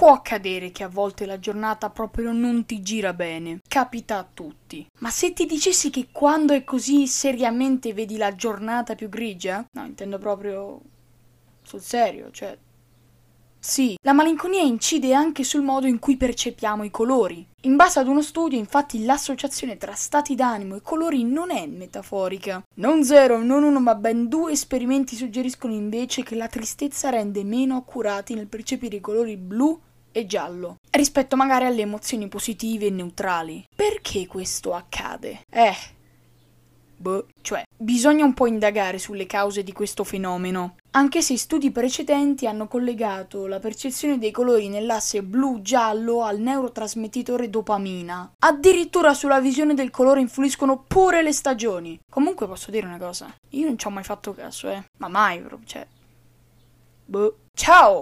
Può accadere che a volte la giornata proprio non ti gira bene, capita a tutti. Ma se ti dicessi che quando è così seriamente vedi la giornata più grigia? No, intendo proprio sul serio, cioè sì, la malinconia incide anche sul modo in cui percepiamo i colori. In base ad uno studio, infatti, l'associazione tra stati d'animo e colori non è metaforica. Non zero, non uno, ma ben due esperimenti suggeriscono invece che la tristezza rende meno accurati nel percepire i colori blu e giallo, rispetto magari alle emozioni positive e neutrali. Perché questo accade? Eh, Boh. Cioè, bisogna un po' indagare sulle cause di questo fenomeno. Anche se studi precedenti hanno collegato la percezione dei colori nell'asse blu-giallo al neurotrasmettitore dopamina. Addirittura sulla visione del colore influiscono pure le stagioni. Comunque posso dire una cosa, io non ci ho mai fatto caso, eh. Ma mai, proprio, cioè... Boh. Ciao!